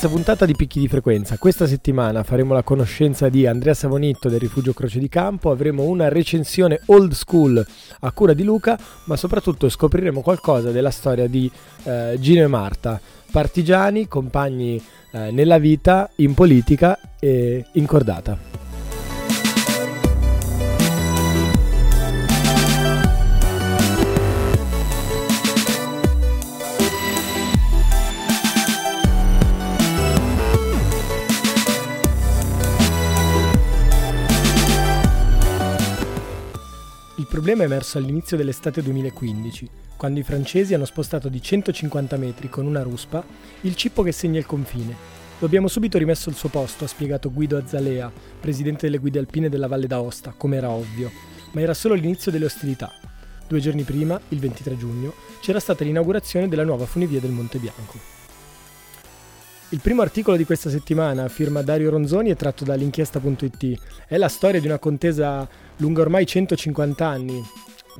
Terza puntata di Picchi di Frequenza. Questa settimana faremo la conoscenza di Andrea Savonitto del Rifugio Croce di Campo, avremo una recensione old school a cura di Luca, ma soprattutto scopriremo qualcosa della storia di eh, Gino e Marta, partigiani, compagni eh, nella vita, in politica e in cordata. Problema è emerso all'inizio dell'estate 2015, quando i francesi hanno spostato di 150 metri con una ruspa il cippo che segna il confine. Lo abbiamo subito rimesso al suo posto, ha spiegato Guido Azzalea, presidente delle guide alpine della Valle d'Aosta, come era ovvio, ma era solo l'inizio delle ostilità. Due giorni prima, il 23 giugno, c'era stata l'inaugurazione della nuova funivia del Monte Bianco. Il primo articolo di questa settimana, firma Dario Ronzoni, è tratto dall'inchiesta.it. È la storia di una contesa lunga ormai 150 anni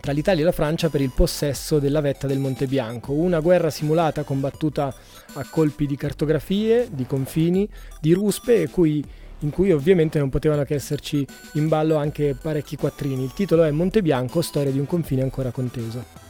tra l'Italia e la Francia per il possesso della vetta del Monte Bianco, una guerra simulata combattuta a colpi di cartografie, di confini, di ruspe cui, in cui ovviamente non potevano che esserci in ballo anche parecchi quattrini. Il titolo è Monte Bianco, storia di un confine ancora conteso.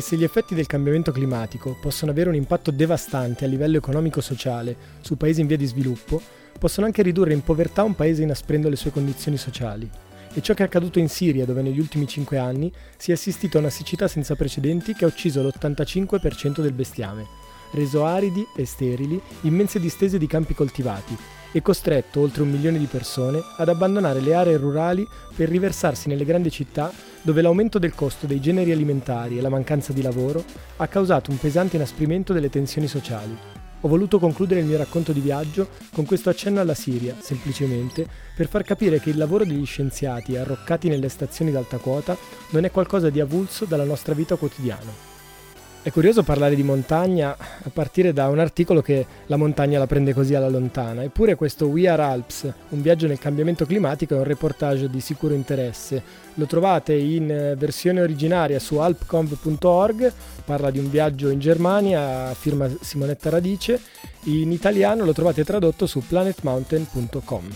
E se gli effetti del cambiamento climatico possono avere un impatto devastante a livello economico-sociale su paesi in via di sviluppo, possono anche ridurre in povertà un paese inasprendo le sue condizioni sociali. E ciò che è accaduto in Siria, dove negli ultimi 5 anni si è assistito a una siccità senza precedenti che ha ucciso l'85% del bestiame, reso aridi e sterili immense distese di campi coltivati e costretto oltre un milione di persone ad abbandonare le aree rurali per riversarsi nelle grandi città dove l'aumento del costo dei generi alimentari e la mancanza di lavoro ha causato un pesante inasprimento delle tensioni sociali. Ho voluto concludere il mio racconto di viaggio con questo accenno alla Siria, semplicemente per far capire che il lavoro degli scienziati arroccati nelle stazioni d'alta quota non è qualcosa di avulso dalla nostra vita quotidiana. È curioso parlare di montagna a partire da un articolo che la montagna la prende così alla lontana, eppure questo We Are Alps, un viaggio nel cambiamento climatico, è un reportage di sicuro interesse. Lo trovate in eh, versione originaria su alpconv.org, parla di un viaggio in Germania, firma Simonetta Radice, in italiano lo trovate tradotto su planetmountain.com.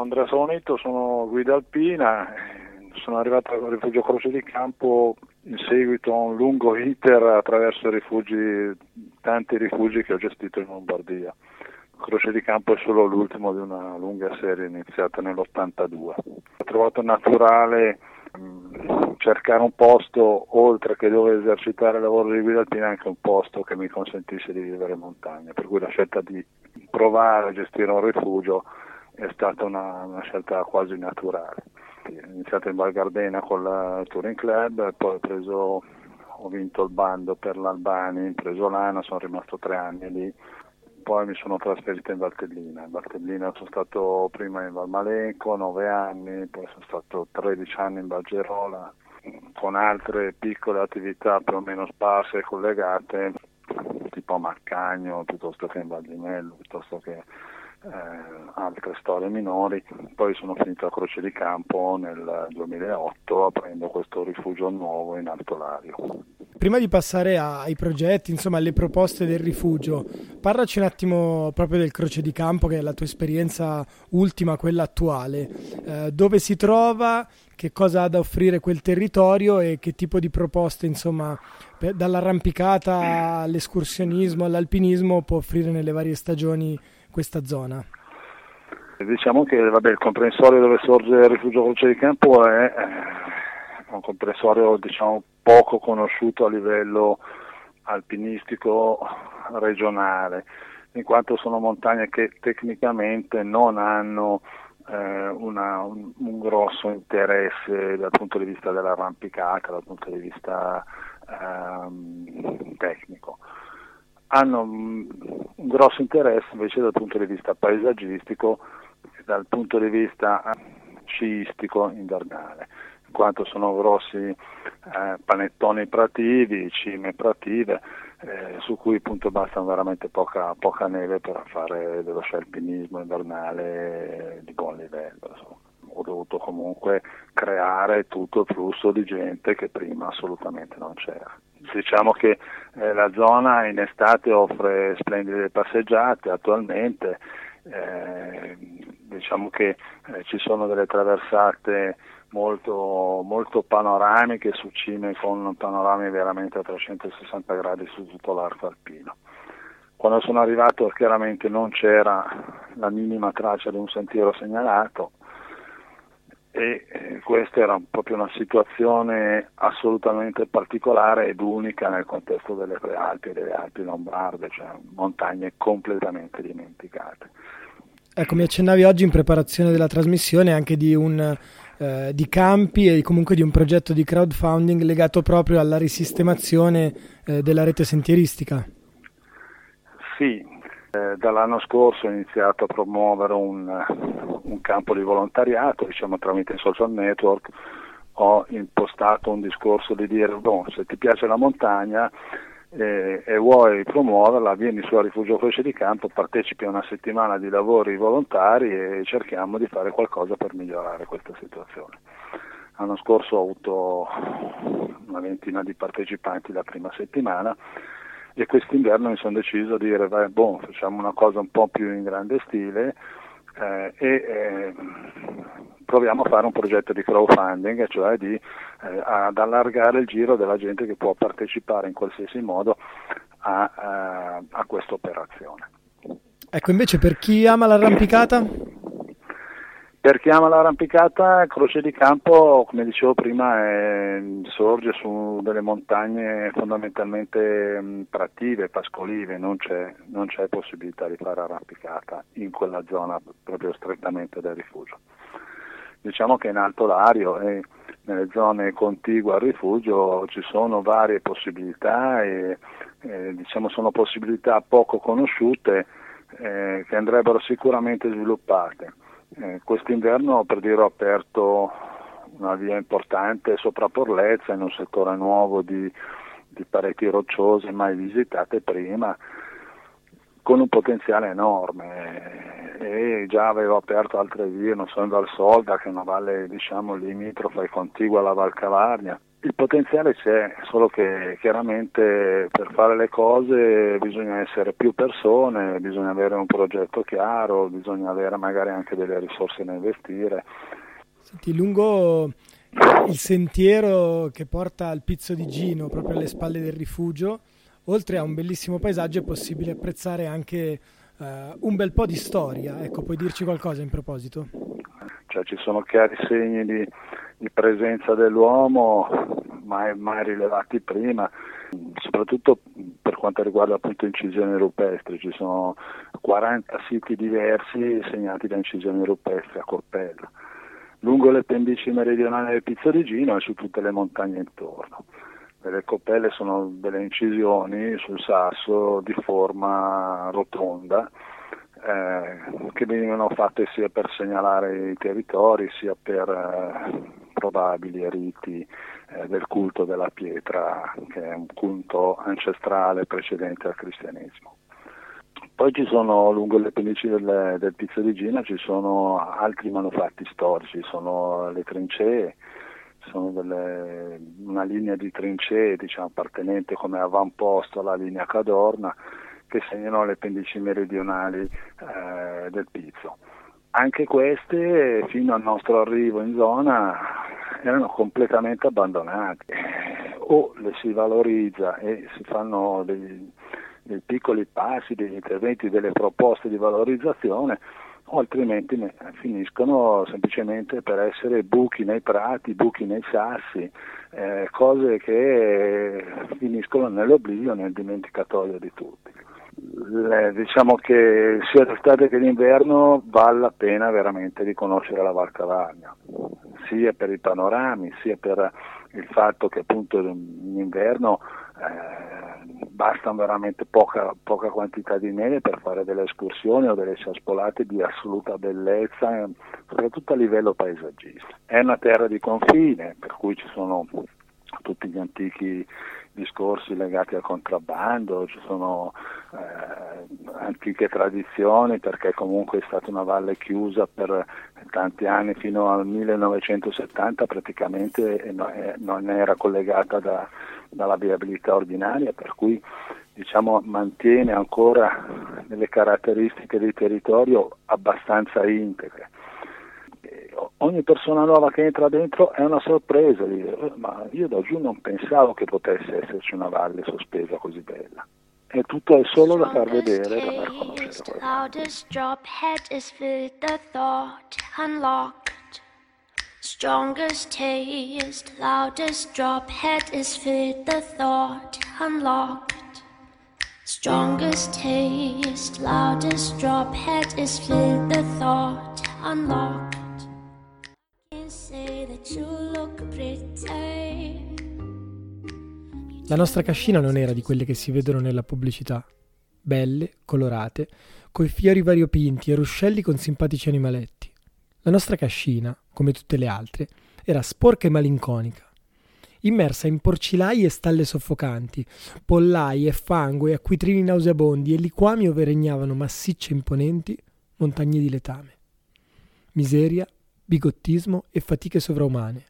sono Andrea Salonetto, sono guida alpina, sono arrivato al rifugio Croce di Campo in seguito a un lungo iter attraverso rifugi, tanti rifugi che ho gestito in Lombardia. Croce di Campo è solo l'ultimo di una lunga serie iniziata nell'82. Ho trovato naturale mh, cercare un posto, oltre che dove esercitare il lavoro di guida alpina, anche un posto che mi consentisse di vivere in montagna. Per cui la scelta di provare a gestire un rifugio è stata una, una scelta quasi naturale. Ho iniziato in Val Gardena con il Touring Club, poi ho, preso, ho vinto il bando per l'Albani, in Presolana, sono rimasto tre anni lì, poi mi sono trasferito in Valtellina. In Valtellina sono stato prima in Valmalenco, nove anni, poi sono stato 13 anni in Valgerola, con altre piccole attività più o meno sparse e collegate, tipo a Marcagno, piuttosto che in Val di Mello, piuttosto che eh, altre storie minori, poi sono finito a Croce di Campo nel 2008 aprendo questo rifugio nuovo in Alto Lario. Prima di passare ai progetti, insomma alle proposte del rifugio, parlaci un attimo proprio del Croce di Campo che è la tua esperienza ultima, quella attuale, eh, dove si trova, che cosa ha da offrire quel territorio e che tipo di proposte insomma dall'arrampicata all'escursionismo all'alpinismo può offrire nelle varie stagioni questa zona? Diciamo che vabbè, il comprensorio dove sorge il rifugio Croce di Campo è eh, un comprensorio diciamo, poco conosciuto a livello alpinistico regionale, in quanto sono montagne che tecnicamente non hanno eh, una, un, un, grosso interesse dal punto di vista dell'arrampicata, dal punto di vista ehm, tecnico. Hanno un, grosso interesse invece dal punto di vista paesaggistico e dal punto di vista sciistico invernale in quanto sono grossi eh, panettoni prativi, cime prative, eh, su cui appunto basta veramente poca, poca, neve per fare dello scialpinismo invernale di buon livello. Insomma. Ho dovuto comunque creare tutto il flusso di gente che prima assolutamente non c'era. Diciamo che eh, la zona in estate offre splendide passeggiate attualmente, eh, diciamo che eh, ci sono delle traversate molto, molto panoramiche su cime con panorami veramente a 360 gradi su tutto l'arco alpino. Quando sono arrivato chiaramente non c'era la minima traccia di un sentiero segnalato e eh, questa era proprio una situazione assolutamente particolare ed unica nel contesto delle Prealpi e delle Alpi Lombarde, cioè montagne completamente dimenticate. Ecco, mi accennavi oggi in preparazione della trasmissione anche di un eh, di campi e comunque di un progetto di crowdfunding legato proprio alla risistemazione eh, della rete sentieristica. Sì, eh, dall'anno scorso ho iniziato a promuovere un, un campo di volontariato, diciamo tramite social network, ho impostato un discorso di dire, boh, se ti piace la montagna, e, e vuoi promuoverla, vieni su a Rifugio Croce di Campo, partecipi a una settimana di lavori volontari e cerchiamo di fare qualcosa per migliorare questa situazione. L'anno scorso ho avuto una ventina di partecipanti la prima settimana e quest'inverno mi sono deciso di dire, beh, boh, facciamo una cosa un po' più in grande stile eh, e eh, proviamo a fare un progetto di crowdfunding, cioè di, eh, ad allargare il giro della gente che può partecipare in qualsiasi modo a, a, a questa operazione. Ecco, invece per chi ama l'arrampicata? Per chi ama l'arrampicata, Croce di Campo, come dicevo prima, è, sorge su delle montagne fondamentalmente mh, prative, pascolive, non c'è, non c'è possibilità di fare arrampicata in quella zona proprio strettamente del rifugio. Diciamo che in Alto Lario e nelle zone contigue al rifugio ci sono varie possibilità e eh, diciamo sono possibilità poco conosciute eh, che andrebbero sicuramente sviluppate. Eh, quest'inverno per dire ho aperto una via importante sopra Porlezza in un settore nuovo di, di pareti rocciose mai visitate prima con un potenziale enorme. E già avevo aperto altre vie, non so in Val Solda che è una valle diciamo limitrofa e contigua alla Val Cavarnia il potenziale c'è, solo che chiaramente per fare le cose bisogna essere più persone, bisogna avere un progetto chiaro, bisogna avere magari anche delle risorse da investire. Senti, lungo il sentiero che porta al Pizzo di Gino, proprio alle spalle del rifugio, oltre a un bellissimo paesaggio è possibile apprezzare anche uh, un bel po' di storia. Ecco, puoi dirci qualcosa in proposito? Cioè, ci sono chiari segni di di presenza dell'uomo mai, mai rilevati prima, soprattutto per quanto riguarda appunto incisioni rupestri, ci sono 40 siti diversi segnati da incisioni rupestri a Corpella, lungo le pendici meridionali del Pizzo di Gino e su tutte le montagne intorno. Le coppelle sono delle incisioni sul sasso di forma rotonda eh, che venivano fatte sia per segnalare i territori sia per eh, probabili riti eh, del culto della pietra, che è un culto ancestrale precedente al cristianesimo. Poi ci sono lungo le pendici del, del Pizzo di Gina ci sono altri manufatti storici, sono le trincee, sono delle, una linea di trincee diciamo, appartenente come avamposto alla linea Cadorna che segnano le pendici meridionali eh, del Pizzo. Anche queste, fino al nostro arrivo in zona, erano completamente abbandonate. O le si valorizza e si fanno dei, dei piccoli passi, degli interventi, delle proposte di valorizzazione, o altrimenti finiscono semplicemente per essere buchi nei prati, buchi nei sassi, eh, cose che finiscono nell'oblio, nel dimenticatoio di tutti. Diciamo che sia d'estate che d'inverno vale la pena veramente di conoscere la Val Cavagna, sia per i panorami, sia per il fatto che appunto in inverno eh, basta veramente poca, poca, quantità di neve per fare delle escursioni o delle ciaspolate di assoluta bellezza, soprattutto a livello paesaggistico. È una terra di confine, per cui ci sono tutti gli antichi discorsi legati al contrabbando, ci sono eh, antiche tradizioni perché comunque è stata una valle chiusa per tanti anni fino al 1970 praticamente non era collegata da, dalla viabilità ordinaria per cui diciamo, mantiene ancora delle caratteristiche di territorio abbastanza integre ogni persona nuova che entra dentro è una sorpresa, eh, ma io da giù non pensavo che potesse esserci una valle sospesa così bella. E tutto è solo da far vedere, da far conoscere. Strongest taste, loudest drop head is fit the thought unlocked. Strongest taste, loudest drop head is fit the thought unlocked. La nostra cascina non era di quelle che si vedono nella pubblicità. Belle, colorate, coi fiori variopinti e ruscelli con simpatici animaletti. La nostra cascina, come tutte le altre, era sporca e malinconica, immersa in porcilai e stalle soffocanti, pollai e fango e acquitrini nauseabondi e liquami ove regnavano massicce imponenti montagne di letame. Miseria, bigottismo e fatiche sovraumane.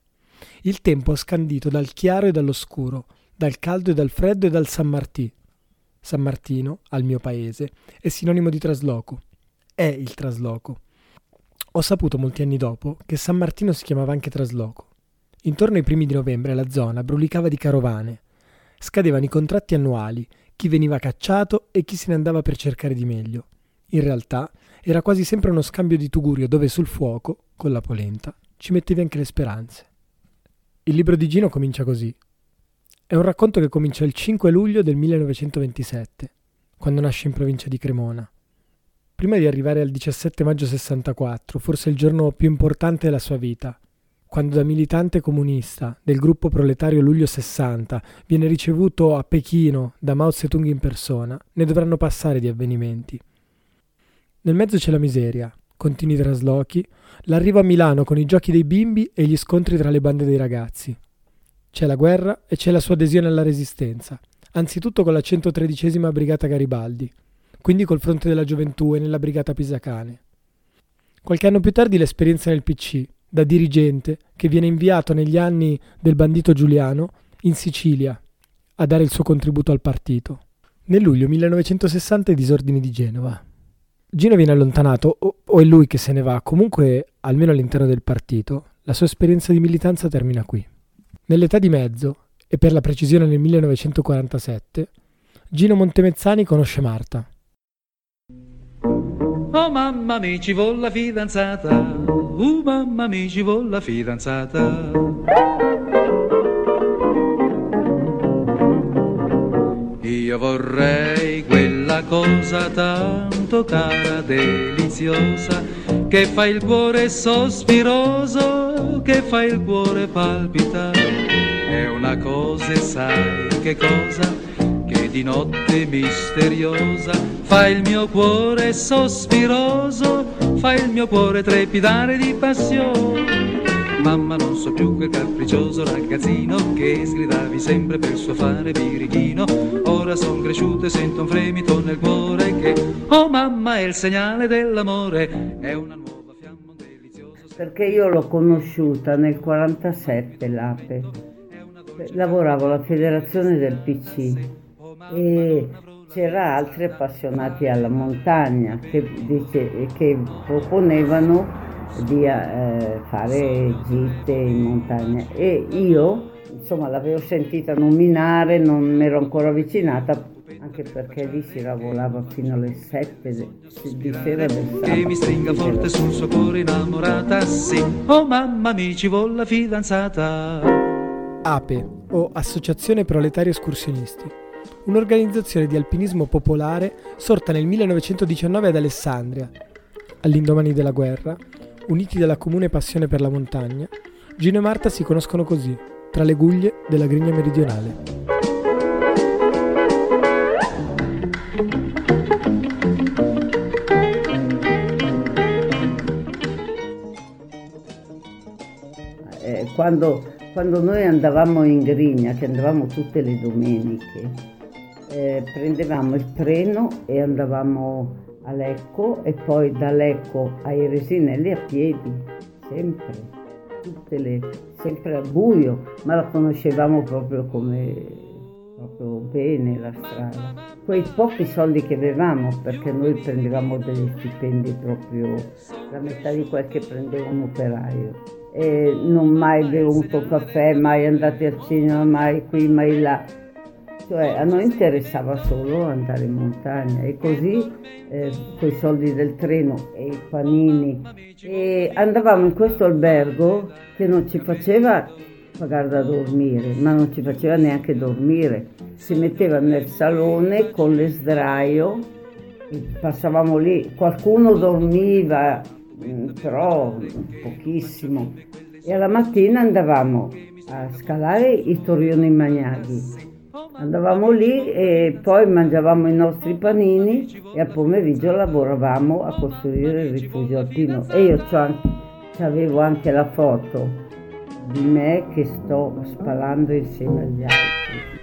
Il tempo scandito dal chiaro e dall'oscuro, dal caldo e dal freddo e dal San Martì. San Martino, al mio paese, è sinonimo di trasloco. È il trasloco. Ho saputo molti anni dopo che San Martino si chiamava anche trasloco. Intorno ai primi di novembre la zona brulicava di carovane. Scadevano i contratti annuali, chi veniva cacciato e chi se ne andava per cercare di meglio. In realtà era quasi sempre uno scambio di tugurio dove sul fuoco, con la polenta, ci mettevi anche le speranze. Il libro di Gino comincia così. È un racconto che comincia il 5 luglio del 1927, quando nasce in provincia di Cremona. Prima di arrivare al 17 maggio 64, forse il giorno più importante della sua vita, quando da militante comunista del gruppo proletario Luglio 60 viene ricevuto a Pechino da Mao Zedong in persona, ne dovranno passare di avvenimenti. Nel mezzo c'è la miseria, continui traslochi, l'arrivo a Milano con i giochi dei bimbi e gli scontri tra le bande dei ragazzi. C'è la guerra e c'è la sua adesione alla resistenza, anzitutto con la 113 Brigata Garibaldi, quindi col fronte della gioventù e nella Brigata Pisacane. Qualche anno più tardi l'esperienza nel PC, da dirigente, che viene inviato negli anni del bandito Giuliano in Sicilia a dare il suo contributo al partito. Nel luglio 1960 i disordini di Genova. Gino viene allontanato o, o, è lui che se ne va, comunque almeno all'interno del partito, la sua esperienza di militanza termina qui. Nell'età di mezzo, e per la precisione nel 1947, Gino Montemezzani conosce Marta. Oh mamma mia ci vuole la fidanzata, uh mamma mia ci vuole la fidanzata. Io vorrei quella cosa tanto cara, deliziosa, che fa il cuore sospiroso, che fa il cuore palpitare. È una cosa, sai che cosa? Che di notte misteriosa fa il mio cuore sospiroso, fa il mio cuore trepidare di passione Mamma non so più quel capriccioso ragazzino che sgridavi sempre per suo fare birichino. Ora son cresciuto e sento un fremito nel cuore che, oh mamma, è il segnale dell'amore, è una nuova fiamma deliziosa. Perché io l'ho conosciuta nel 47 l'Ape. Lavoravo alla federazione del PC e c'era altri appassionati alla montagna che, dice, che proponevano di eh, fare gite in montagna e io insomma l'avevo sentita nominare, non mi ero ancora avvicinata anche perché lì si lavorava fino alle 7 di sera del sabato. Che mi stringa forte sul suo cuore innamorata, sì, oh mamma mi ci vuole la fidanzata. APE o Associazione Proletaria Escursionisti un'organizzazione di alpinismo popolare sorta nel 1919 ad Alessandria. All'indomani della guerra, uniti dalla comune passione per la montagna, Gino e Marta si conoscono così, tra le guglie della Grigna Meridionale. quando, quando, noi andavamo in Grigna, che andavamo tutte le domeniche, eh, prendevamo il treno e andavamo a Lecco e poi da Lecco ai Resinelli a piedi, sempre, le, sempre a buio, ma la conoscevamo proprio come proprio bene la strada. Quei pochi soldi che avevamo, perché noi prendevamo degli stipendi proprio la metà di quel che prendeva un operaio e non mai bevuto caffè, mai andati al cinema, mai qui, mai là. Cioè a noi interessava solo andare in montagna e così eh, con i soldi del treno e i panini e andavamo in questo albergo che non ci faceva pagare da dormire, ma non ci faceva neanche dormire. Si metteva nel salone con le sdraio, passavamo lì, qualcuno dormiva, Mm, però pochissimo. E alla mattina andavamo a scalare i Torrioni Magnaghi. Andavamo lì e poi mangiavamo i nostri panini e al pomeriggio lavoravamo a costruire il rifugio alpino. E io avevo anche la foto di me che sto spalando insieme agli altri.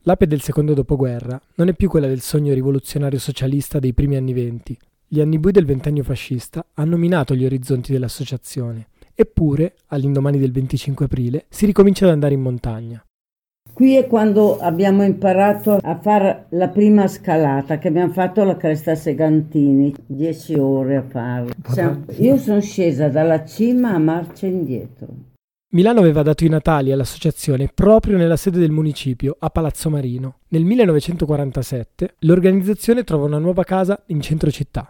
L'ape del secondo dopoguerra non è più quella del sogno rivoluzionario socialista dei primi anni venti, gli anni bui del ventennio fascista hanno minato gli orizzonti dell'associazione, eppure, all'indomani del 25 aprile, si ricomincia ad andare in montagna. Qui è quando abbiamo imparato a fare la prima scalata, che abbiamo fatto la cresta Segantini, dieci ore a farla. Io sono scesa dalla cima a marcia indietro. Milano aveva dato i natali all'associazione proprio nella sede del municipio, a Palazzo Marino. Nel 1947 l'organizzazione trova una nuova casa in centro città.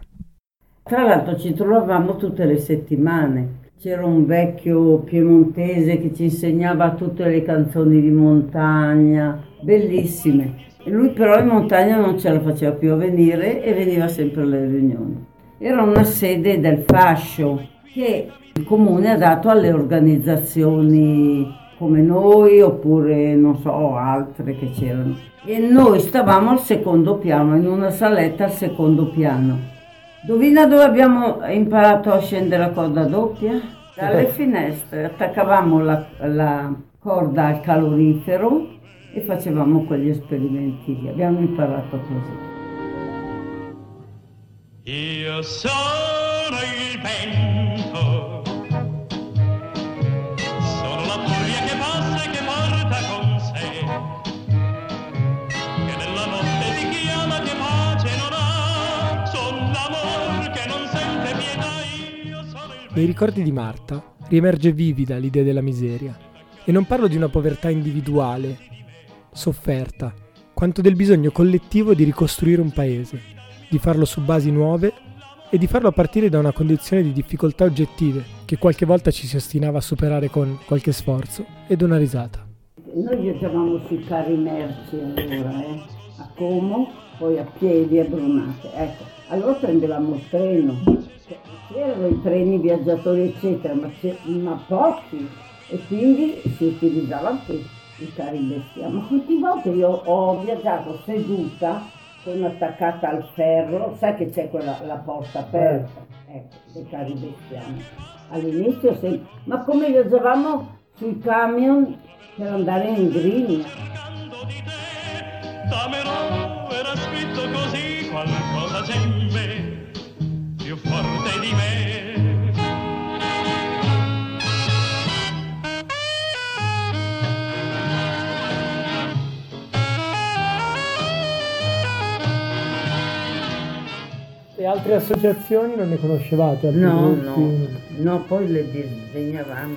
Tra l'altro ci trovavamo tutte le settimane. C'era un vecchio piemontese che ci insegnava tutte le canzoni di montagna, bellissime. Lui però in montagna non ce la faceva più a venire e veniva sempre alle riunioni. Era una sede del fascio che il comune ha dato alle organizzazioni come noi oppure non so altre che c'erano. E noi stavamo al secondo piano, in una saletta al secondo piano. Dovina dove abbiamo imparato a scendere a corda doppia? Dalle finestre, attaccavamo la, la corda al calorifero e facevamo quegli esperimenti lì. Abbiamo imparato così. Io sono il vento, Nei ricordi di Marta riemerge vivida l'idea della miseria. E non parlo di una povertà individuale, sofferta, quanto del bisogno collettivo di ricostruire un paese, di farlo su basi nuove e di farlo a partire da una condizione di difficoltà oggettive che qualche volta ci si ostinava a superare con qualche sforzo ed una risata. Noi giocavamo sui carri merci allora, eh? a Como, poi a piedi a Brunate. Ecco, allora prendevamo il treno c'erano i treni viaggiatori eccetera, ma, ma pochi e quindi si utilizzava anche i carri bestiame. Ma quante volte io ho viaggiato seduta con attaccata al ferro, sai che c'è quella la porta aperta, ecco, dei carri bestiame. All'inizio sempre, ma come viaggiavamo sui camion per andare in griglia. Damerò era scritto così, qualcosa c'è in me più forte di me. E altre associazioni non ne conoscevate? No, no, no, poi le disegnavamo.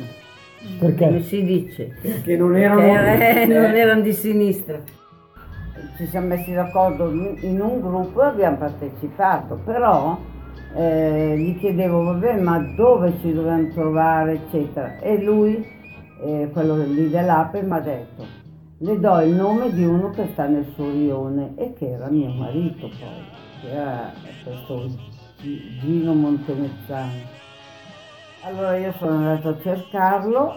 Perché? Come si dice? Che non erano... Eh, non erano di sinistra ci siamo messi d'accordo in un gruppo e abbiamo partecipato, però eh, gli chiedevo, vabbè, ma dove ci dobbiamo trovare, eccetera. E lui, eh, quello lì dell'Ape, mi ha detto, le do il nome di uno che sta nel suo rione e che era mio marito poi, che era questo Gino Montemezzano. Allora io sono andata a cercarlo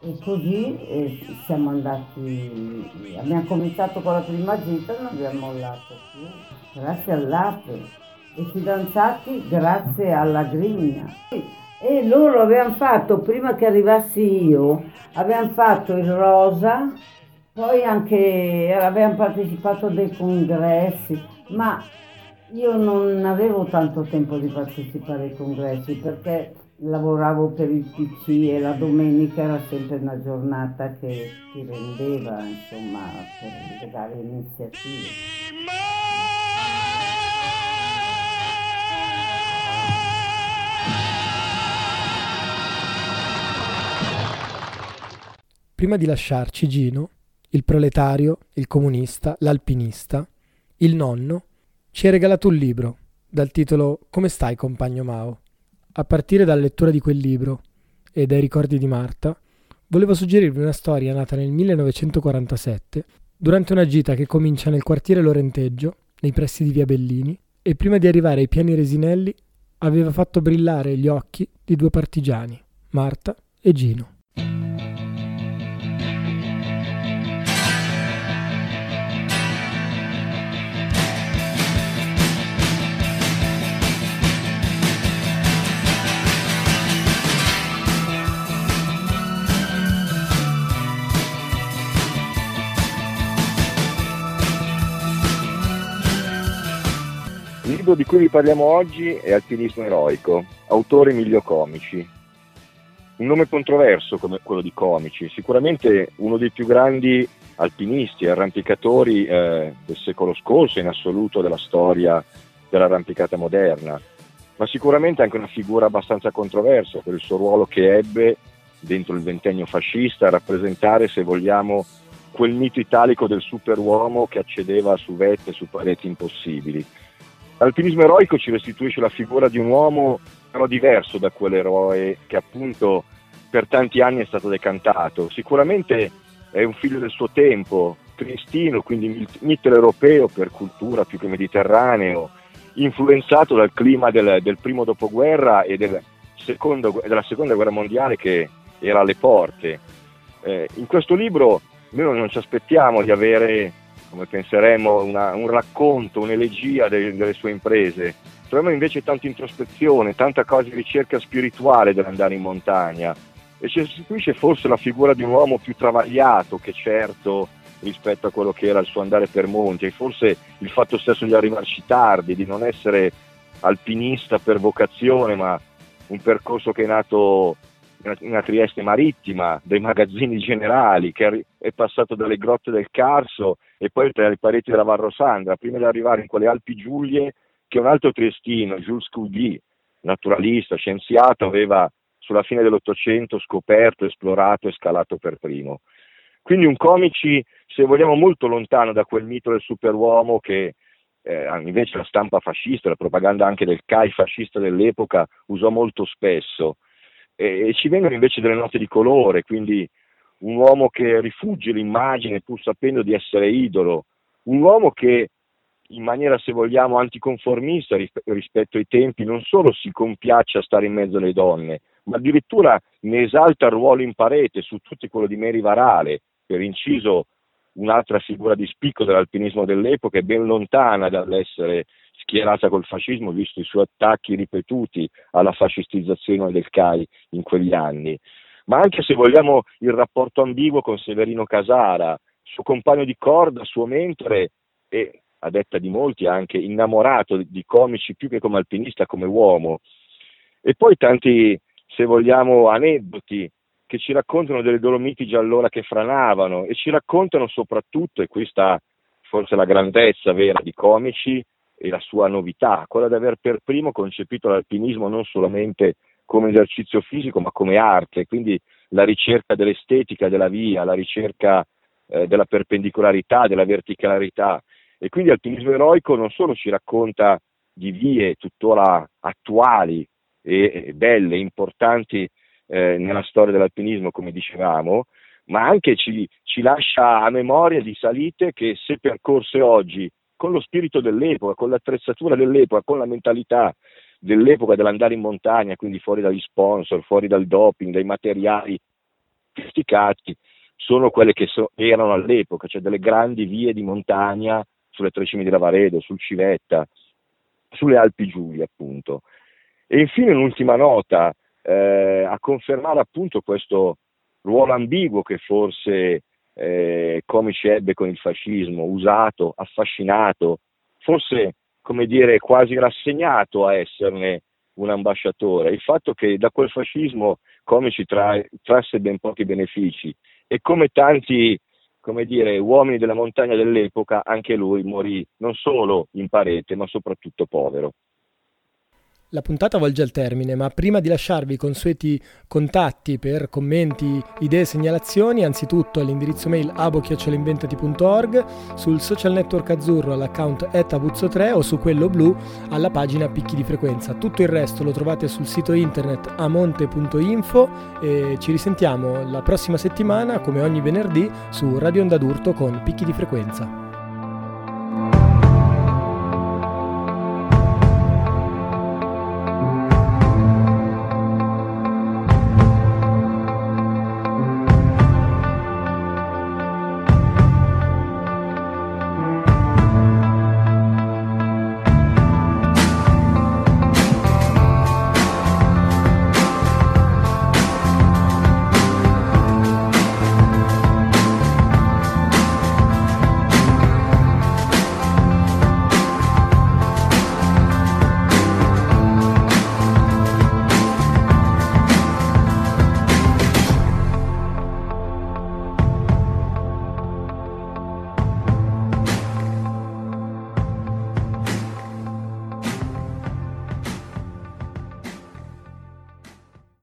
e così eh, siamo andati, abbiamo cominciato con la prima gita e non abbiamo mollato più, grazie all'ape, e fidanzati grazie alla grigna. E loro avevano fatto, prima che arrivassi io, abbiamo fatto il rosa, poi anche abbiamo partecipato a dei congressi, ma io non avevo tanto tempo di partecipare ai congressi perché lavoravo per il PC e la domenica era sempre una giornata che ti rendeva insomma per le varie iniziative. Prima di lasciarci Gino, il proletario, il comunista, l'alpinista, il nonno, ci ha regalato un libro dal titolo Come stai compagno Mao? A partire dalla lettura di quel libro e dai ricordi di Marta, volevo suggerirvi una storia nata nel 1947 durante una gita che comincia nel quartiere Lorenteggio, nei pressi di Via Bellini, e prima di arrivare ai piani Resinelli aveva fatto brillare gli occhi di due partigiani, Marta e Gino. Libro di cui vi parliamo oggi è Alpinismo eroico, autore Emilio Comici. Un nome controverso come quello di Comici, sicuramente uno dei più grandi alpinisti e arrampicatori eh, del secolo scorso in assoluto della storia dell'arrampicata moderna, ma sicuramente anche una figura abbastanza controversa per il suo ruolo che ebbe dentro il ventennio fascista a rappresentare, se vogliamo, quel mito italico del superuomo che accedeva su vette, su pareti impossibili. L'alpinismo eroico ci restituisce la figura di un uomo però diverso da quell'eroe che appunto per tanti anni è stato decantato. Sicuramente è un figlio del suo tempo, triestino, quindi mitteleuropeo per cultura più che mediterraneo, influenzato dal clima del, del primo dopoguerra e del secondo, della seconda guerra mondiale che era alle porte. Eh, in questo libro noi non ci aspettiamo di avere come penseremmo, una, un racconto, un'elegia delle, delle sue imprese. Troviamo invece tanta introspezione, tanta cosa di ricerca spirituale dell'andare in montagna e ci restituisce forse la figura di un uomo più travagliato che certo rispetto a quello che era il suo andare per monti e forse il fatto stesso di arrivarci tardi, di non essere alpinista per vocazione ma un percorso che è nato una Trieste marittima, dei magazzini generali, che è passato dalle grotte del Carso e poi tra le pareti della Varrosandra, prima di arrivare in quelle Alpi Giulie, che un altro triestino, Jules Coudy, naturalista, scienziato, aveva sulla fine dell'Ottocento scoperto, esplorato e scalato per primo. Quindi un comici, se vogliamo, molto lontano da quel mito del superuomo che eh, invece la stampa fascista, la propaganda anche del CAI fascista dell'epoca usò molto spesso e, ci vengono invece delle note di colore, quindi un uomo che rifugge l'immagine pur sapendo di essere idolo, un uomo che in maniera, se vogliamo, anticonformista rispetto ai tempi, non solo si compiace a stare in mezzo alle donne, ma addirittura ne esalta il ruolo in parete su tutti quello di Mary Varale, per inciso un'altra figura di spicco dell'alpinismo dell'epoca e ben lontana dall'essere schierata col fascismo, visto i suoi attacchi ripetuti alla fascistizzazione del CAI in quegli anni. Ma anche se vogliamo il rapporto ambiguo con Severino Casara, suo compagno di corda, suo mentore e, a detta di molti, anche innamorato di comici più che come alpinista, come uomo. E poi tanti, se vogliamo, aneddoti che ci raccontano delle Dolomiti già allora che franavano e ci raccontano soprattutto, e qui sta forse la grandezza vera di comici, e la sua novità, quella di aver per primo concepito l'alpinismo non solamente come esercizio fisico ma come arte, quindi la ricerca dell'estetica della via, la ricerca eh, della perpendicolarità, della verticalarità e quindi l'alpinismo eroico non solo ci racconta di vie tuttora attuali e belle, importanti eh, nella storia dell'alpinismo, come dicevamo, ma anche ci, ci lascia a memoria di salite che se percorse oggi con lo spirito dell'epoca, con l'attrezzatura dell'epoca, con la mentalità dell'epoca dell'andare in montagna, quindi fuori dagli sponsor, fuori dal doping, dai materiali sofisticati, sono quelle che so, erano all'epoca, cioè delle grandi vie di montagna sulle tre cime di Lavaredo, sul Civetta, sulle Alpi Giulie appunto. E infine un'ultima nota, eh, a confermare appunto questo ruolo ambiguo che forse eh, Comici ebbe con il fascismo, usato, affascinato, forse come dire quasi rassegnato a esserne un ambasciatore. Il fatto che da quel fascismo Comici tra, trasse ben pochi benefici e come tanti come dire, uomini della montagna dell'epoca, anche lui morì non solo in parete, ma soprattutto povero. La puntata volge al termine, ma prima di lasciarvi i consueti contatti per commenti, idee, segnalazioni, anzitutto all'indirizzo mail abo.inventati.org, sul social network azzurro all'account etavuzzo3 o su quello blu alla pagina Picchi di Frequenza. Tutto il resto lo trovate sul sito internet amonte.info e ci risentiamo la prossima settimana, come ogni venerdì, su Radio Onda d'Urto con Picchi di Frequenza.